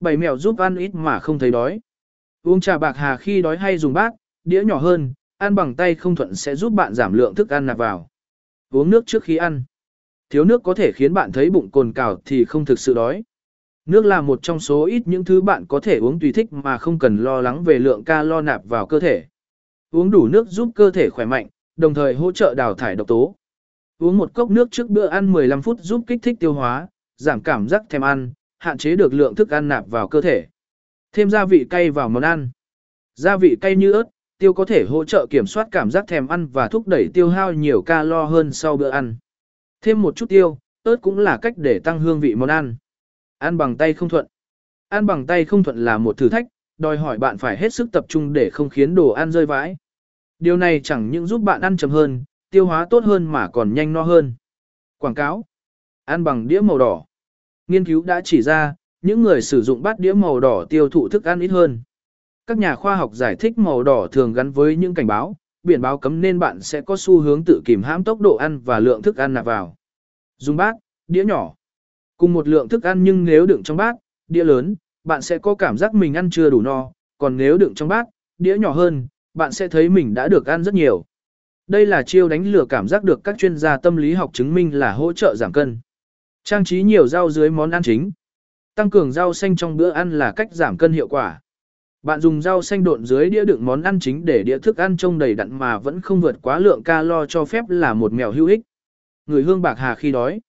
bảy mèo giúp ăn ít mà không thấy đói. Uống trà bạc hà khi đói hay dùng bát, đĩa nhỏ hơn, ăn bằng tay không thuận sẽ giúp bạn giảm lượng thức ăn nạp vào. Uống nước trước khi ăn. Thiếu nước có thể khiến bạn thấy bụng cồn cào thì không thực sự đói. Nước là một trong số ít những thứ bạn có thể uống tùy thích mà không cần lo lắng về lượng calo nạp vào cơ thể. Uống đủ nước giúp cơ thể khỏe mạnh, đồng thời hỗ trợ đào thải độc tố. Uống một cốc nước trước bữa ăn 15 phút giúp kích thích tiêu hóa, giảm cảm giác thèm ăn, hạn chế được lượng thức ăn nạp vào cơ thể. Thêm gia vị cay vào món ăn. Gia vị cay như ớt, tiêu có thể hỗ trợ kiểm soát cảm giác thèm ăn và thúc đẩy tiêu hao nhiều calo hơn sau bữa ăn. Thêm một chút tiêu, ớt cũng là cách để tăng hương vị món ăn. Ăn bằng tay không thuận. Ăn bằng tay không thuận là một thử thách, đòi hỏi bạn phải hết sức tập trung để không khiến đồ ăn rơi vãi. Điều này chẳng những giúp bạn ăn chậm hơn, tiêu hóa tốt hơn mà còn nhanh no hơn. Quảng cáo. Ăn bằng đĩa màu đỏ. Nghiên cứu đã chỉ ra, những người sử dụng bát đĩa màu đỏ tiêu thụ thức ăn ít hơn. Các nhà khoa học giải thích màu đỏ thường gắn với những cảnh báo, biển báo cấm nên bạn sẽ có xu hướng tự kìm hãm tốc độ ăn và lượng thức ăn nạp vào. Dùng bát, đĩa nhỏ. Cùng một lượng thức ăn nhưng nếu đựng trong bát, đĩa lớn, bạn sẽ có cảm giác mình ăn chưa đủ no, còn nếu đựng trong bát, đĩa nhỏ hơn, bạn sẽ thấy mình đã được ăn rất nhiều. Đây là chiêu đánh lừa cảm giác được các chuyên gia tâm lý học chứng minh là hỗ trợ giảm cân. Trang trí nhiều rau dưới món ăn chính. Tăng cường rau xanh trong bữa ăn là cách giảm cân hiệu quả. Bạn dùng rau xanh độn dưới đĩa đựng món ăn chính để đĩa thức ăn trông đầy đặn mà vẫn không vượt quá lượng calo cho phép là một mèo hữu ích. Người hương bạc hà khi đói.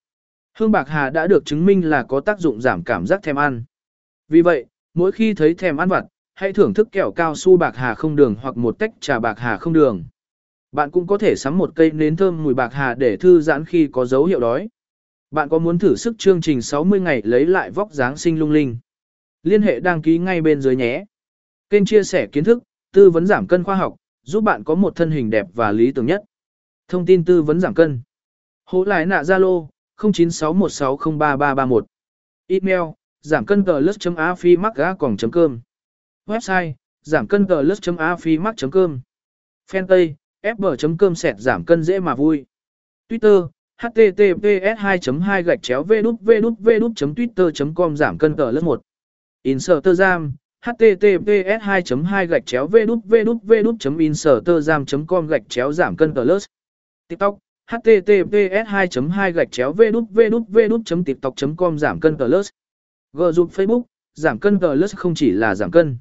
Hương bạc hà đã được chứng minh là có tác dụng giảm cảm giác thèm ăn. Vì vậy, mỗi khi thấy thèm ăn vặt, hãy thưởng thức kẹo cao su bạc hà không đường hoặc một tách trà bạc hà không đường. Bạn cũng có thể sắm một cây nến thơm mùi bạc hà để thư giãn khi có dấu hiệu đói. Bạn có muốn thử sức chương trình 60 ngày lấy lại vóc dáng sinh lung linh? Liên hệ đăng ký ngay bên dưới nhé. Kênh chia sẻ kiến thức, tư vấn giảm cân khoa học, giúp bạn có một thân hình đẹp và lý tưởng nhất. Thông tin tư vấn giảm cân. Hỗ lại nạ Zalo 0961603331. Email giảm cân tờ lứt.afimac.com Website giảm cân tờ lứt.afimac.com Fanpage fb.com sẹt giảm cân dễ mà vui. Twitter https 2 2 gạch chéo v đút v đút v vđvđvđ twitter com giảm cân tờ lớp 1 Instagram https 2 2 gạch chéo v đút v đút v đút vđvđvđ giam. Com gạch chéo giảm cân tờ lớp tiktok. https 2 2 gạch chéo v đút v đút v vđvđvđ tiktok com giảm cân tờ lớp g giúp facebook giảm cân tờ lớp không chỉ là giảm cân